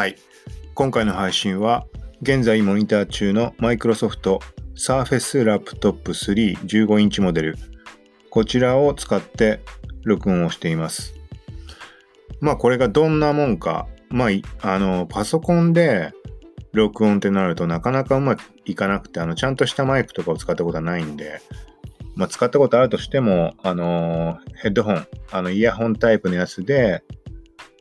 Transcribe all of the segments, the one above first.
はい。今回の配信は、現在モニター中のマイクロソフト Surface Laptop 3 15インチモデル。こちらを使って録音をしています。まあこれがどんなもんか。まあ、あの、パソコンで録音ってなるとなかなかうまくいかなくて、あの、ちゃんとしたマイクとかを使ったことはないんで、まあ使ったことあるとしても、あの、ヘッドホン、あの、イヤホンタイプのやつで、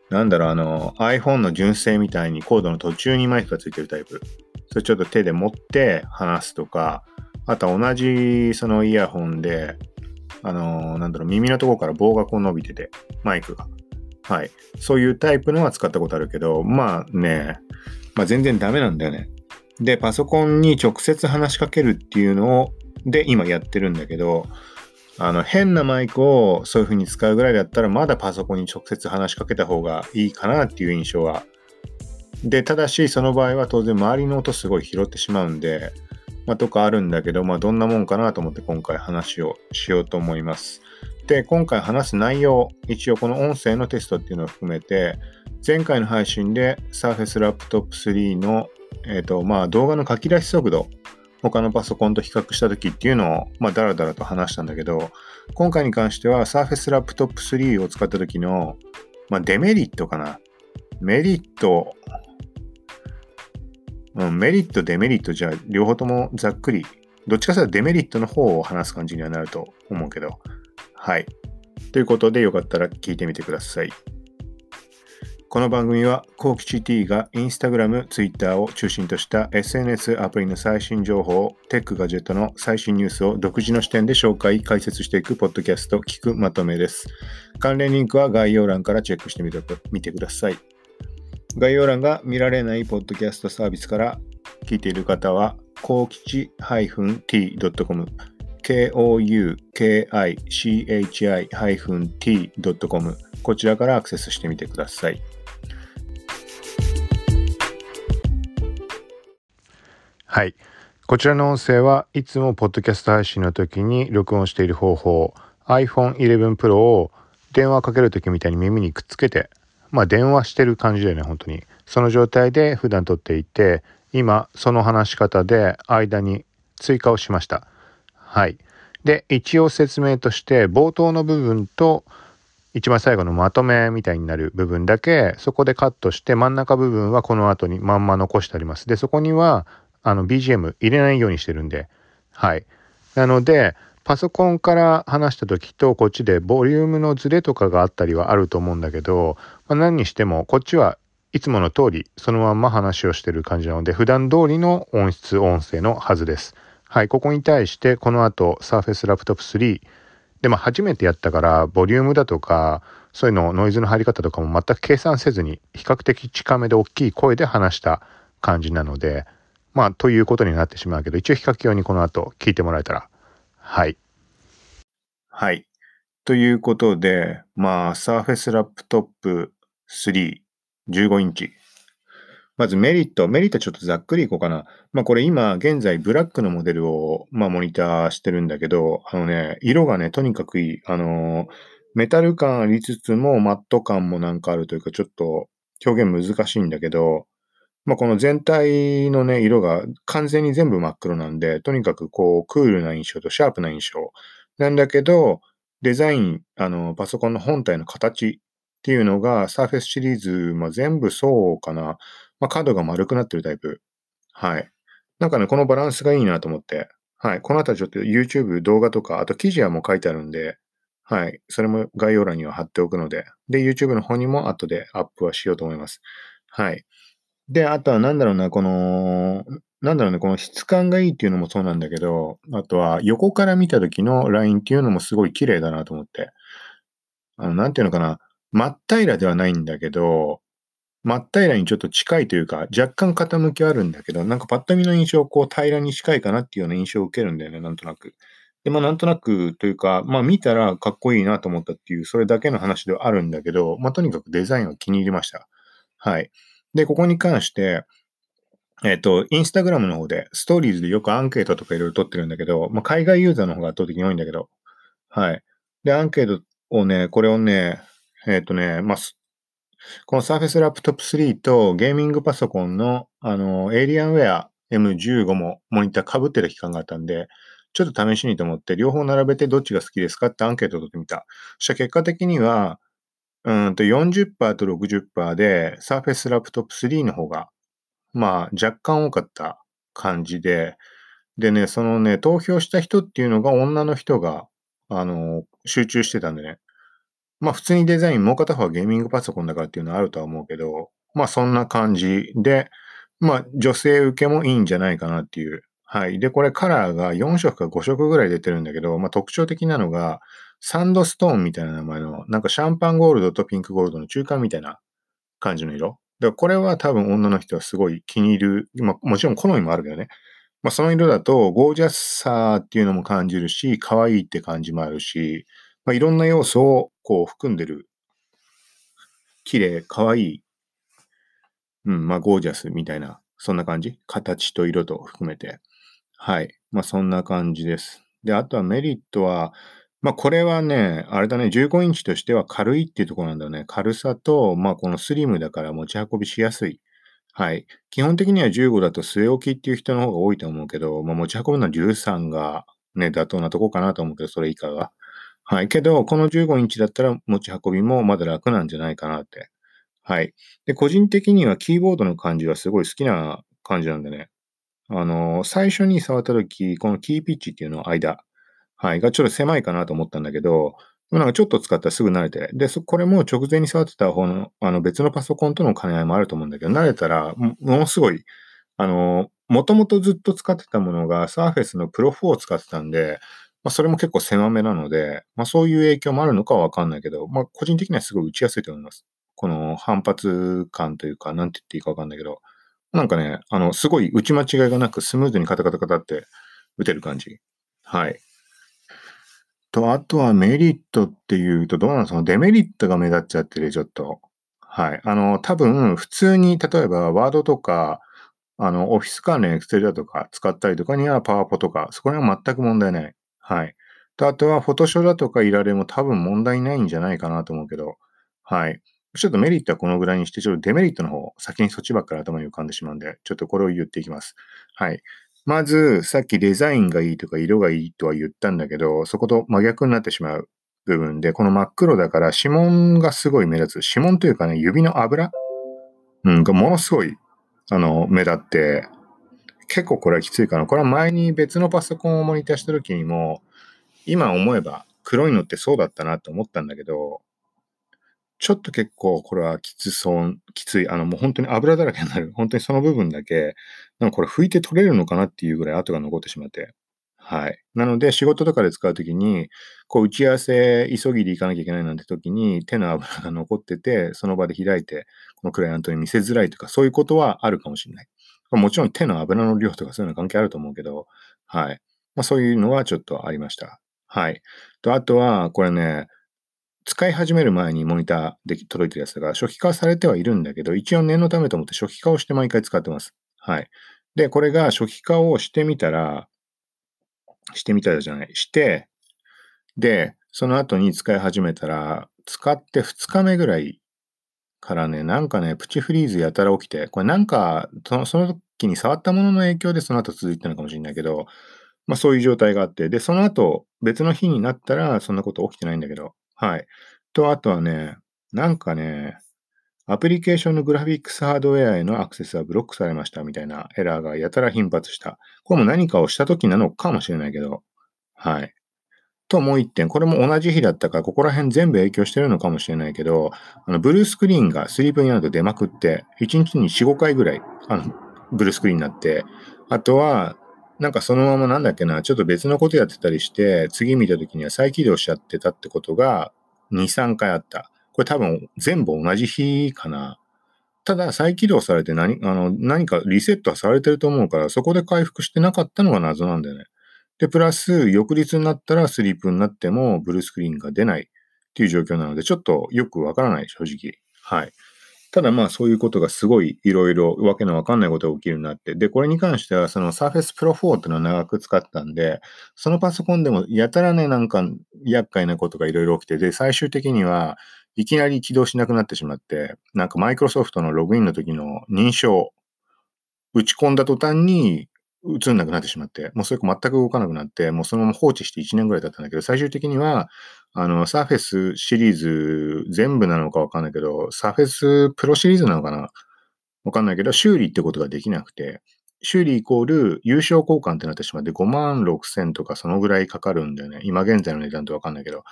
なんだろう、あの、iPhone の純正みたいにコードの途中にマイクがついてるタイプ。それちょっと手で持って話すとか、あとは同じそのイヤホンで、あの、なんだろう、耳のところから棒がこう伸びてて、マイクが。はい。そういうタイプのは使ったことあるけど、まあね、まあ全然ダメなんだよね。で、パソコンに直接話しかけるっていうのを、で、今やってるんだけど、あの、変なマイクをそういう風に使うぐらいだったら、まだパソコンに直接話しかけた方がいいかなっていう印象は。で、ただし、その場合は当然周りの音すごい拾ってしまうんで、まあ、とかあるんだけど、まあ、どんなもんかなと思って今回話をしようと思います。で、今回話す内容、一応この音声のテストっていうのを含めて、前回の配信で Surface Laptop 3の、えっ、と、まあ、動画の書き出し速度、他のパソコンと比較した時っていうのを、まあ、だらだらと話したんだけど、今回に関しては Surface Laptop 3を使った時の、まあ、デメリットかな。メリット、うん、メリット、デメリットじゃあ両方ともざっくり、どっちかというとデメリットの方を話す感じにはなると思うけど、はい。ということでよかったら聞いてみてください。この番組は、コウキチ T が Instagram、Twitter を中心とした SNS アプリの最新情報、テックガジェットの最新ニュースを独自の視点で紹介、解説していくポッドキャスト、聞くまとめです。関連リンクは概要欄からチェックしてみてください。概要欄が見られないポッドキャストサービスから聞いている方は、コウキチ -t.com koukichi-t.com こちらからアクセスしてみてください。はい。こちらの音声はいつもポッドキャスト配信の時に録音している方法。iPhone 11 Pro を電話かける時みたいに耳にくっつけてまあ電話してる感じだよね本当に。その状態で普段撮っていて今その話し方で間に追加をしました。はい。で一応説明として冒頭の部分と一番最後のまとめみたいになる部分だけそこでカットして真ん中部分はこの後にまんま残してあります。でそこにはあの BGM 入れないようにしてるんで。はい。なのでパソコンから話した時とこっちでボリュームのズレとかがあったりはあると思うんだけど、まあ、何にしてもこっちはいつもの通りそのまんま話をしてる感じなので普段通りの音質音声のはずです。はい、ここに対してこの後 Surface Laptop 3でまあ初めてやったからボリュームだとかそういうのノイズの入り方とかも全く計算せずに比較的近めで大きい声で話した感じなのでまあということになってしまうけど一応比較用にこの後聞いてもらえたらはい。はい。ということで、まあ、Surface Laptop 3、15インチ。まずメリット。メリットちょっとざっくりいこうかな。まあこれ今現在ブラックのモデルを、まあ、モニターしてるんだけど、あのね、色がね、とにかくいい。あのー、メタル感ありつつもマット感もなんかあるというか、ちょっと表現難しいんだけど、まあ、この全体のね、色が完全に全部真っ黒なんで、とにかくこう、クールな印象とシャープな印象。なんだけど、デザイン、あの、パソコンの本体の形っていうのが、サーフェスシリーズ、まあ、全部そうかな。まあ、角が丸くなってるタイプ。はい。なんかね、このバランスがいいなと思って。はい。この後ちょっと YouTube 動画とか、あと記事はもう書いてあるんで、はい。それも概要欄には貼っておくので、で、YouTube の方にも後でアップはしようと思います。はい。で、あとはなんだろうな、この、なんだろうね、この質感がいいっていうのもそうなんだけど、あとは横から見た時のラインっていうのもすごい綺麗だなと思って。あの、なんていうのかな、真っ平らではないんだけど、真っ平らにちょっと近いというか、若干傾きはあるんだけど、なんかパッと見の印象、こう平らに近いかなっていうような印象を受けるんだよね、なんとなく。で、まあなんとなくというか、まあ見たらかっこいいなと思ったっていう、それだけの話ではあるんだけど、まあとにかくデザインは気に入りました。はい。で、ここに関して、えっ、と、インスタグラムの方で、ストーリーズでよくアンケートとかいろいろ取ってるんだけど、まあ、海外ユーザーの方が圧倒的に多いんだけど、はい。で、アンケートをね、これをね、えっ、とね、まあ、この Surface Laptop 3とゲーミングパソコンの、あの、Alienware M15 もモニター被ってる期間があったんで、ちょっと試しにと思って両方並べてどっちが好きですかってアンケートを取ってみた。そしたら結果的には、うんと40%と60%で Surface Laptop 3の方が、まあ若干多かった感じで、でね、そのね、投票した人っていうのが女の人が、あの、集中してたんでね。まあ普通にデザイン、もう片方はゲーミングパソコンだからっていうのはあるとは思うけど、まあそんな感じで、まあ女性受けもいいんじゃないかなっていう。はい。で、これカラーが4色か5色ぐらい出てるんだけど、まあ特徴的なのが、サンドストーンみたいな名前の、なんかシャンパンゴールドとピンクゴールドの中間みたいな感じの色。で、これは多分女の人はすごい気に入る。まあもちろん好みもあるけどね。まあその色だとゴージャスさっていうのも感じるし、可愛いって感じもあるし、まあいろんな要素をこう含んでる。綺麗、可愛い。うん、まあゴージャスみたいな、そんな感じ。形と色と含めて。はい。まあそんな感じです。で、あとはメリットは、まあこれはね、あれだね、15インチとしては軽いっていうところなんだよね。軽さと、まあこのスリムだから持ち運びしやすい。はい。基本的には15だと据え置きっていう人の方が多いと思うけど、まあ持ち運ぶのは13がね、妥当なとこかなと思うけど、それ以下が。はい。けど、この15インチだったら持ち運びもまだ楽なんじゃないかなって。はい。で、個人的にはキーボードの感じはすごい好きな感じなんでね。あの、最初に触った時、このキーピッチっていうの間、はい、がちょっと狭いかなと思ったんだけど、なんかちょっと使ったらすぐ慣れて。で、これも直前に触ってた方の、あの別のパソコンとの兼ね合いもあると思うんだけど、慣れたら、ものすごい、あの、もともとずっと使ってたものが Surface の Pro 4を使ってたんで、まあ、それも結構狭めなので、まあ、そういう影響もあるのかはわかんないけど、まあ、個人的にはすごい打ちやすいと思います。この反発感というか、なんて言っていいかわかんないけど、なんかね、あの、すごい打ち間違いがなくスムーズにカタカタカタって打てる感じ。はい。と、あとはメリットっていうと、どうなの？そのデメリットが目立っちゃってる、ちょっと。はい。あの、多分、普通に、例えば、ワードとか、あの、オフィス関連エクセルだとか使ったりとかにはパワポとか、そこら辺は全く問題ない。はい。と、あとは、フォトショーだとかいられも多分問題ないんじゃないかなと思うけど、はい。ちょっとメリットはこのぐらいにして、ちょっとデメリットの方、先にそっちばっかり頭に浮かんでしまうんで、ちょっとこれを言っていきます。はい。まず、さっきデザインがいいとか色がいいとは言ったんだけど、そこと真逆になってしまう部分で、この真っ黒だから指紋がすごい目立つ。指紋というかね、指の油？うん、がものすごい、あの、目立って、結構これはきついかな。これは前に別のパソコンをモニターした時にも、今思えば黒いのってそうだったなと思ったんだけど、ちょっと結構これはきつそう、きつい。あのもう本当に油だらけになる。本当にその部分だけ、なんかこれ拭いて取れるのかなっていうぐらい跡が残ってしまって。はい。なので仕事とかで使うときに、こう打ち合わせ急ぎで行かなきゃいけないなんて時に手の油が残ってて、その場で開いて、このクライアントに見せづらいとか、そういうことはあるかもしれない。もちろん手の油の量とかそういうの関係あると思うけど、はい。まあそういうのはちょっとありました。はい。と、あとは、これね、使い始める前にモニターで届いてるやつだから初期化されてはいるんだけど、一応念のためと思って初期化をして毎回使ってます。はい。で、これが初期化をしてみたら、してみたらじゃない、して、で、その後に使い始めたら、使って2日目ぐらいからね、なんかね、プチフリーズやたら起きて、これなんか、その時に触ったものの影響でその後続いてるのかもしれないけど、まあそういう状態があって、で、その後別の日になったらそんなこと起きてないんだけど、はい。と、あとはね、なんかね、アプリケーションのグラフィックスハードウェアへのアクセスはブロックされましたみたいなエラーがやたら頻発した。これも何かをした時なのかもしれないけど、はい。と、もう一点、これも同じ日だったから、ここら辺全部影響してるのかもしれないけど、あの、ブルースクリーンがスリープになると出まくって、1日に4、5回ぐらい、あの、ブルースクリーンになって、あとは、なんかそのままなんだっけな、ちょっと別のことやってたりして、次見た時には再起動しちゃってたってことが2、3回あった。これ多分全部同じ日かな。ただ再起動されて何あの何かリセットはされてると思うから、そこで回復してなかったのが謎なんだよね。で、プラス翌日になったらスリープになってもブルースクリーンが出ないっていう状況なので、ちょっとよくわからない、正直。はい。ただまあそういうことがすごいいろいろわけのわかんないことが起きるようになって、で、これに関してはその Surface Pro 4っていうのを長く使ったんで、そのパソコンでもやたらね、なんか厄介なことがいろいろ起きて、で、最終的にはいきなり起動しなくなってしまって、なんかマイクロソフトのログインの時の認証、打ち込んだ途端に映んなくなってしまって、もうそれ全く動かなくなって、もうそのまま放置して1年ぐらい経ったんだけど、最終的には、あの、サーフェスシリーズ全部なのかわかんないけど、サーフェスプロシリーズなのかな？わかんないけど、修理ってことができなくて、修理イコール優勝交換ってなってしまって5万6千とかそのぐらいかかるんだよね。今現在の値段とわかんないけど。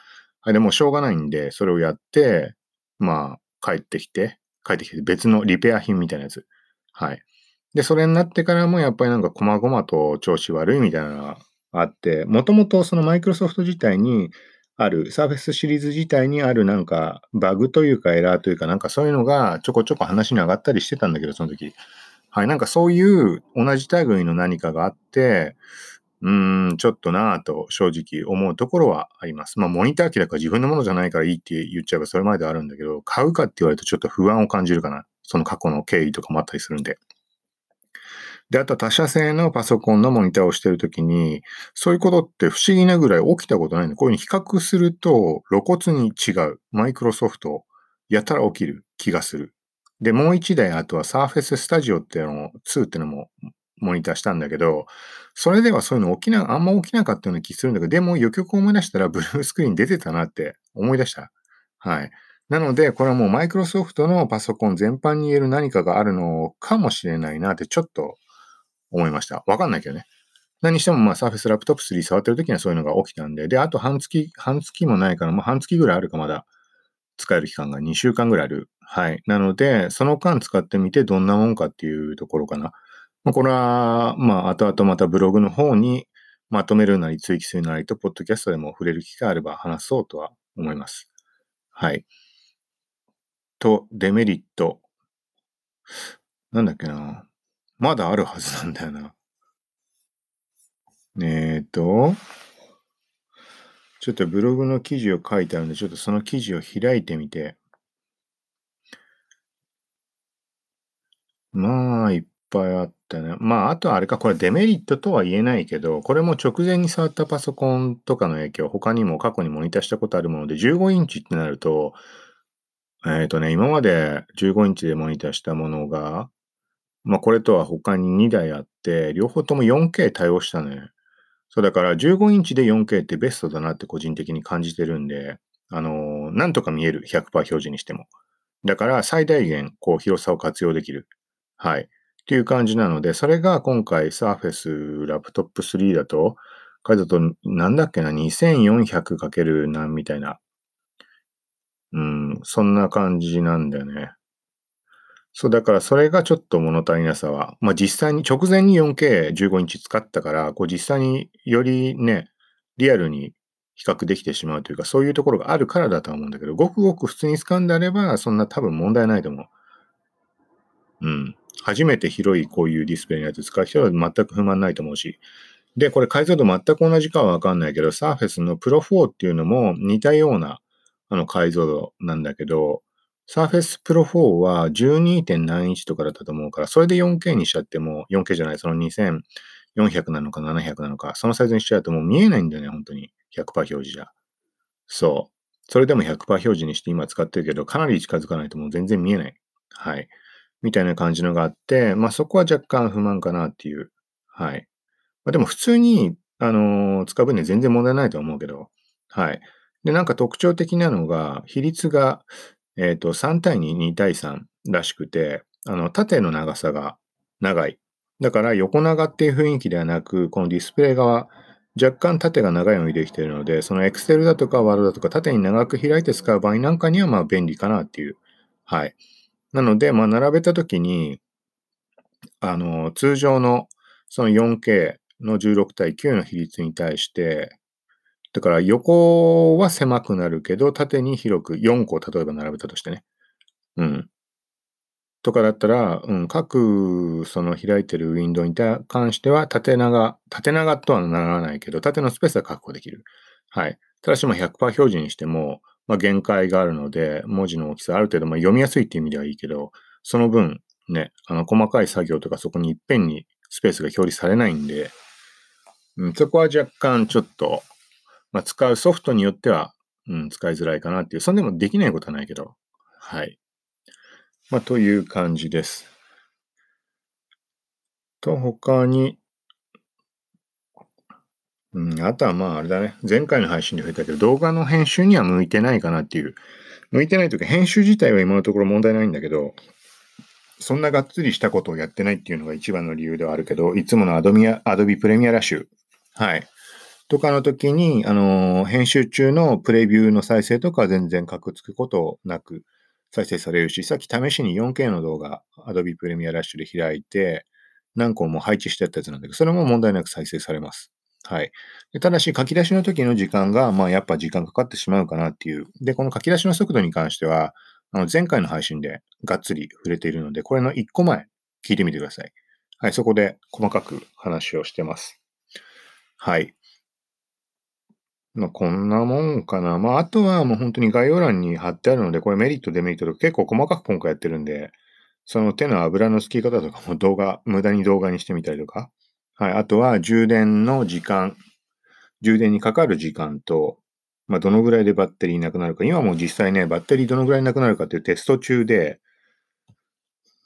あでもしょうがないんで、それをやって、まあ、帰ってきて、帰ってきて別のリペア品みたいなやつ。はい。で、それになってからもやっぱりなんか細々と調子悪いみたいなのがあって、もともとそのマイクロソフト自体にある、サーフェスシリーズ自体にあるなんかバグというかエラーというかなんかそういうのがちょこちょこ話に上がったりしてたんだけど、その時。はい、なんかそういう同じ類の何かがあって、うーん、ちょっとなぁと正直思うところはあります。まあ、モニター機だから自分のものじゃないからいいって言っちゃえばそれまであるんだけど、買うかって言われるとちょっと不安を感じるかな。その過去の経緯とかもあったりするんで。で、あと他社製のパソコンのモニターをしてるときに、そういうことって不思議なぐらい起きたことないんで、こういうふうに比較すると露骨に違う。マイクロソフト、やたら起きる気がする。で、もう一台、あとは Surface Studio っていうのを、2っていうのもモニターしたんだけど、それではそういうの起きな、あんま起きなかったような気するんだけど、でも、よくよく思い出したら、ブルースクリーン出てたなって思い出した。はい。なので、これはもうマイクロソフトのパソコン全般に言える何かがあるのかもしれないなってちょっと思いました。わかんないけどね。何しても、まあ、Surface Laptop 3触ってる時にはそういうのが起きたんで、で、あと半月、半月もないから、まあ、半月ぐらいあるかまだ使える期間が2週間ぐらいある。はい。なので、その間使ってみてどんなもんかっていうところかな。まあ、これは、まあ、後々またブログの方にまとめるなり追記するなりと、ポッドキャストでも触れる機会あれば話そうとは思います。はい。と、デメリット。なんだっけな。まだあるはずなんだよな。えっ、ー、と、ちょっとブログの記事を書いてあるんで、ちょっとその記事を開いてみて。まあ、いっぱいあったね。まあ、あとはあれか、これデメリットとは言えないけど、これも直前に触ったパソコンとかの影響、他にも過去にモニターしたことあるもので、15インチってなると、えっ、ー、とね、今まで15インチでモニターしたものが、まあ、これとは他に2台あって、両方とも 4K 対応したね。そうだから15インチで 4K ってベストだなって個人的に感じてるんで、あのー、なんとか見える100%表示にしても。だから最大限こう広さを活用できる。はい。っていう感じなので、それが今回 Surface Laptop 3だと、書いたと、なんだっけな、2400× 何みたいな。うん、そんな感じなんだよね。そう、だからそれがちょっと物足りなさは、まあ実際に直前に 4K15 インチ使ったから、こう実際によりね、リアルに比較できてしまうというか、そういうところがあるからだとは思うんだけど、ごくごく普通に使うんであれば、そんな多分問題ないと思う。うん。初めて広いこういうディスプレイのやつ使う人は全く不満ないと思うし。で、これ解像度全く同じかはわかんないけど、Surface の Pro 4っていうのも似たようなあの解像度なんだけど、Surface Pro 4は12.7インチとかだったと思うから、それで 4K にしちゃっても、4K じゃない、その2400なのか700なのか、そのサイズにしちゃうともう見えないんだよね、本当に。100%表示じゃ。そう。それでも100%表示にして今使ってるけど、かなり近づかないともう全然見えない。はい。みたいな感じのがあって、まあそこは若干不満かなっていう。はい。まあ、でも普通に、あのー、使う分には全然問題ないと思うけど、はい。で、なんか特徴的なのが、比率がえっ、ー、と、3対2、2対3らしくて、あの、縦の長さが長い。だから横長っていう雰囲気ではなく、このディスプレイ側、若干縦が長いようにできているので、その Excel だとか Word だとか縦に長く開いて使う場合なんかにはまあ便利かなっていう。はい。なので、まあ並べたときに、あの、通常のその 4K の16対9の比率に対して、だから横は狭くなるけど、縦に広く4個例えば並べたとしてね。うん。とかだったら、うん、各その開いてるウィンドウに関しては縦長、縦長とはならないけど、縦のスペースは確保できる。はい。ただしも100%表示にしても、まあ、限界があるので、文字の大きさある程度まあ読みやすいっていう意味ではいいけど、その分、ね、あの細かい作業とかそこにいっぺんにスペースが表示されないんで、うん、そこは若干ちょっとまあ、使うソフトによっては、うん、使いづらいかなっていう。そんでもできないことはないけど。はい。まあ、という感じです。と、他に、うん、あとはまああれだね。前回の配信で触れたけど、動画の編集には向いてないかなっていう。向いてないというか、編集自体は今のところ問題ないんだけど、そんながっつりしたことをやってないっていうのが一番の理由ではあるけど、いつものアドビア、アドビプレミアラッシュ。はい。とかの時に、あの、編集中のプレビューの再生とか全然カクつくことなく再生されるし、さっき試しに 4K の動画、Adobe Premiere Rush で開いて、何個も配置してやったやつなんだけど、それも問題なく再生されます。はい。ただし、書き出しの時の時間が、まあ、やっぱ時間かかってしまうかなっていう。で、この書き出しの速度に関しては、あの前回の配信でがっつり触れているので、これの1個前、聞いてみてください。はい、そこで細かく話をしてます。はい。まあ、こんなもんかな。まあ、あとはもう本当に概要欄に貼ってあるので、これメリット、デメリットと結構細かく今回やってるんで、その手の油のすき方とかも動画、無駄に動画にしてみたりとか。はい。あとは充電の時間、充電にかかる時間と、まあ、どのぐらいでバッテリーなくなるか。今もう実際ね、バッテリーどのぐらいなくなるかっていうテスト中で、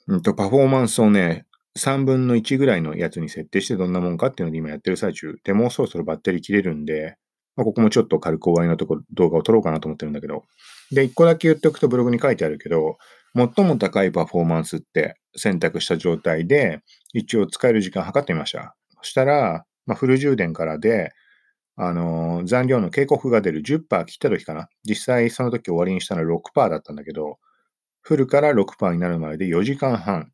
うんと、パフォーマンスをね、3分の1ぐらいのやつに設定してどんなもんかっていうので今やってる最中。で、もうそろそろバッテリー切れるんで、まあ、ここもちょっと軽く終わりのところ動画を撮ろうかなと思ってるんだけど。で、1個だけ言っておくとブログに書いてあるけど、最も高いパフォーマンスって選択した状態で、一応使える時間測ってみました。そしたら、まあ、フル充電からで、あのー、残量の警告が出る10%切った時かな。実際その時終わりにしたのは6%だったんだけど、フルから6%になるまでで4時間半。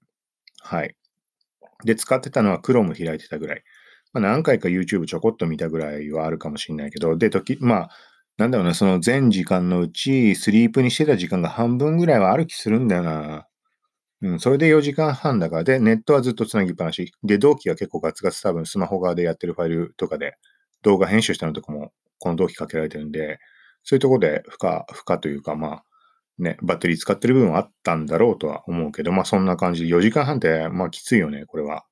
はい。で、使ってたのは Chrome 開いてたぐらい。まあ、何回か YouTube ちょこっと見たぐらいはあるかもしれないけど、で、時、まあ、なんだろうな、その全時間のうち、スリープにしてた時間が半分ぐらいはある気するんだよな。うん、それで4時間半だから、で、ネットはずっと繋ぎっぱなし。で、同期は結構ガツガツ多分スマホ側でやってるファイルとかで、動画編集したのとかも、この同期かけられてるんで、そういうとこで負荷、負荷というか、まあ、ね、バッテリー使ってる部分はあったんだろうとは思うけど、まあそんな感じで4時間半って、まあきついよね、これは。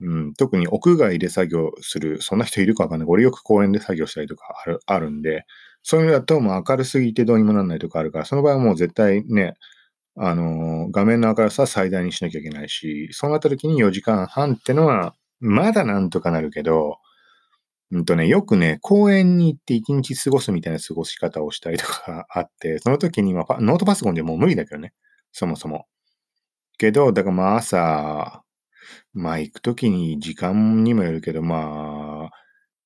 うん、特に屋外で作業する、そんな人いるかわかんない。俺よく公園で作業したりとかあるあるんで、そういうのだともう明るすぎてどうにもならないとかあるから、その場合はもう絶対ね、あのー、画面の明るさは最大にしなきゃいけないし、そうなった時に4時間半ってのは、まだなんとかなるけど、うんとね、よくね、公園に行って一日過ごすみたいな過ごし方をしたりとかあって、その時にはノートパソコンでもう無理だけどね、そもそも。けど、だからまあ朝、まあ行くときに時間にもよるけど、まあ、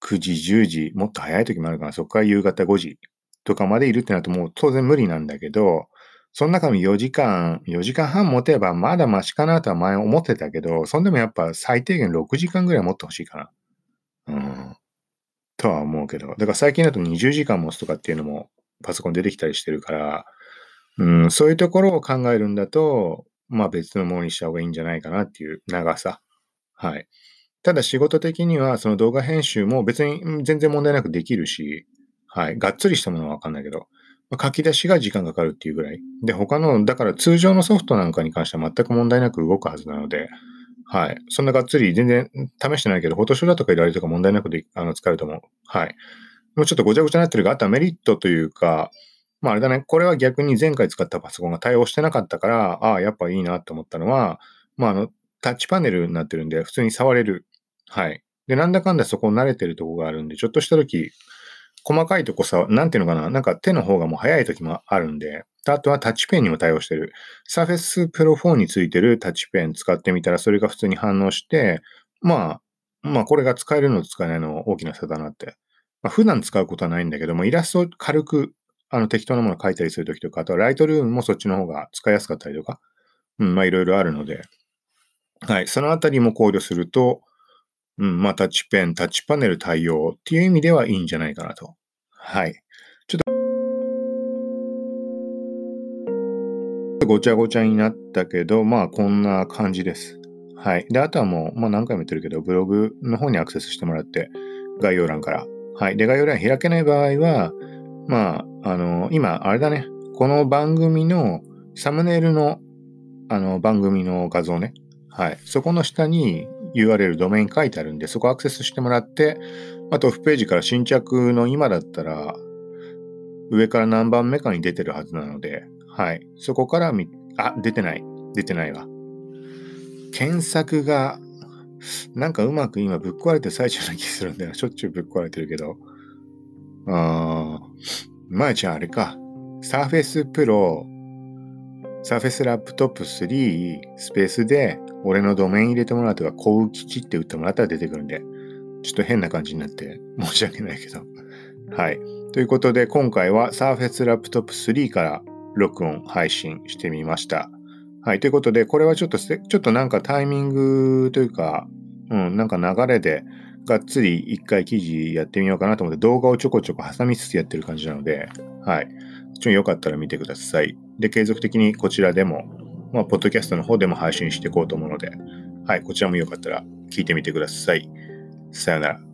9時、10時、もっと早い時もあるから、そこから夕方5時とかまでいるってなるともう当然無理なんだけど、その中の4時間、4時間半持てばまだマシかなとは前思ってたけど、そんでもやっぱ最低限6時間ぐらい持ってほしいかな。うん。とは思うけど。だから最近だと20時間持つとかっていうのもパソコン出てきたりしてるから、うん、そういうところを考えるんだと、まあ別のものにした方がいいんじゃないかなっていう長さ。はい。ただ仕事的にはその動画編集も別に全然問題なくできるし、はい。がっつりしたものはわかんないけど、まあ、書き出しが時間かかるっていうぐらい。で、他の、だから通常のソフトなんかに関しては全く問題なく動くはずなので、はい。そんながっつり全然試してないけど、フォトショーだとかいろいろとか問題なくであの使えると思う。はい。もうちょっとごちゃごちゃになってるが、あとはメリットというか、まああれだね、これは逆に前回使ったパソコンが対応してなかったから、ああ、やっぱいいなと思ったのは、まああの、タッチパネルになってるんで、普通に触れる。はい。で、なんだかんだそこ慣れてるとこがあるんで、ちょっとした時、細かいとこさ、なんていうのかな、なんか手の方がもう早い時もあるんで、あとはタッチペンにも対応してる。Surface Pro 4についてるタッチペン使ってみたら、それが普通に反応して、まあ、まあこれが使えるの使えないの大きな差だなって。まあ、普段使うことはないんだけども、イラストを軽くあの適当なものを書いたりするときとか、あとはライトルームもそっちの方が使いやすかったりとか、うん、まあいろいろあるので、はい、そのあたりも考慮すると、うん、まあタッチペン、タッチパネル対応っていう意味ではいいんじゃないかなと。はい。ちょっと、ごちゃごちゃになったけど、まあこんな感じです。はい。で、あとはもう、まあ何回も言ってるけど、ブログの方にアクセスしてもらって、概要欄から。はい。で、概要欄開けない場合は、まあ、あの、今、あれだね。この番組のサムネイルの、あの、番組の画像ね。はい。そこの下に URL、ドメイン書いてあるんで、そこアクセスしてもらって、あと、オフページから新着の今だったら、上から何番目かに出てるはずなので、はい。そこからみ、あ、出てない。出てないわ。検索が、なんかうまく今ぶっ壊れてる最中な気するんだよ。しょっちゅうぶっ壊れてるけど。あ、まあじゃああれか。Surface Pro、Surface Laptop 3スペースで俺のドメイン入れてもらうとか、コウキチって打ってもらったら出てくるんで、ちょっと変な感じになって申し訳ないけど。はい。ということで、今回は Surface Laptop 3から録音、配信してみました。はい。ということで、これはちょっと、ちょっとなんかタイミングというか、うん、なんか流れで、がっつり一回記事やってみようかなと思って動画をちょこちょこ挟みつつやってる感じなので、はい。ちょよかったら見てください。で、継続的にこちらでも、まあ、ポッドキャストの方でも配信していこうと思うので、はい、こちらもよかったら聞いてみてください。さよなら。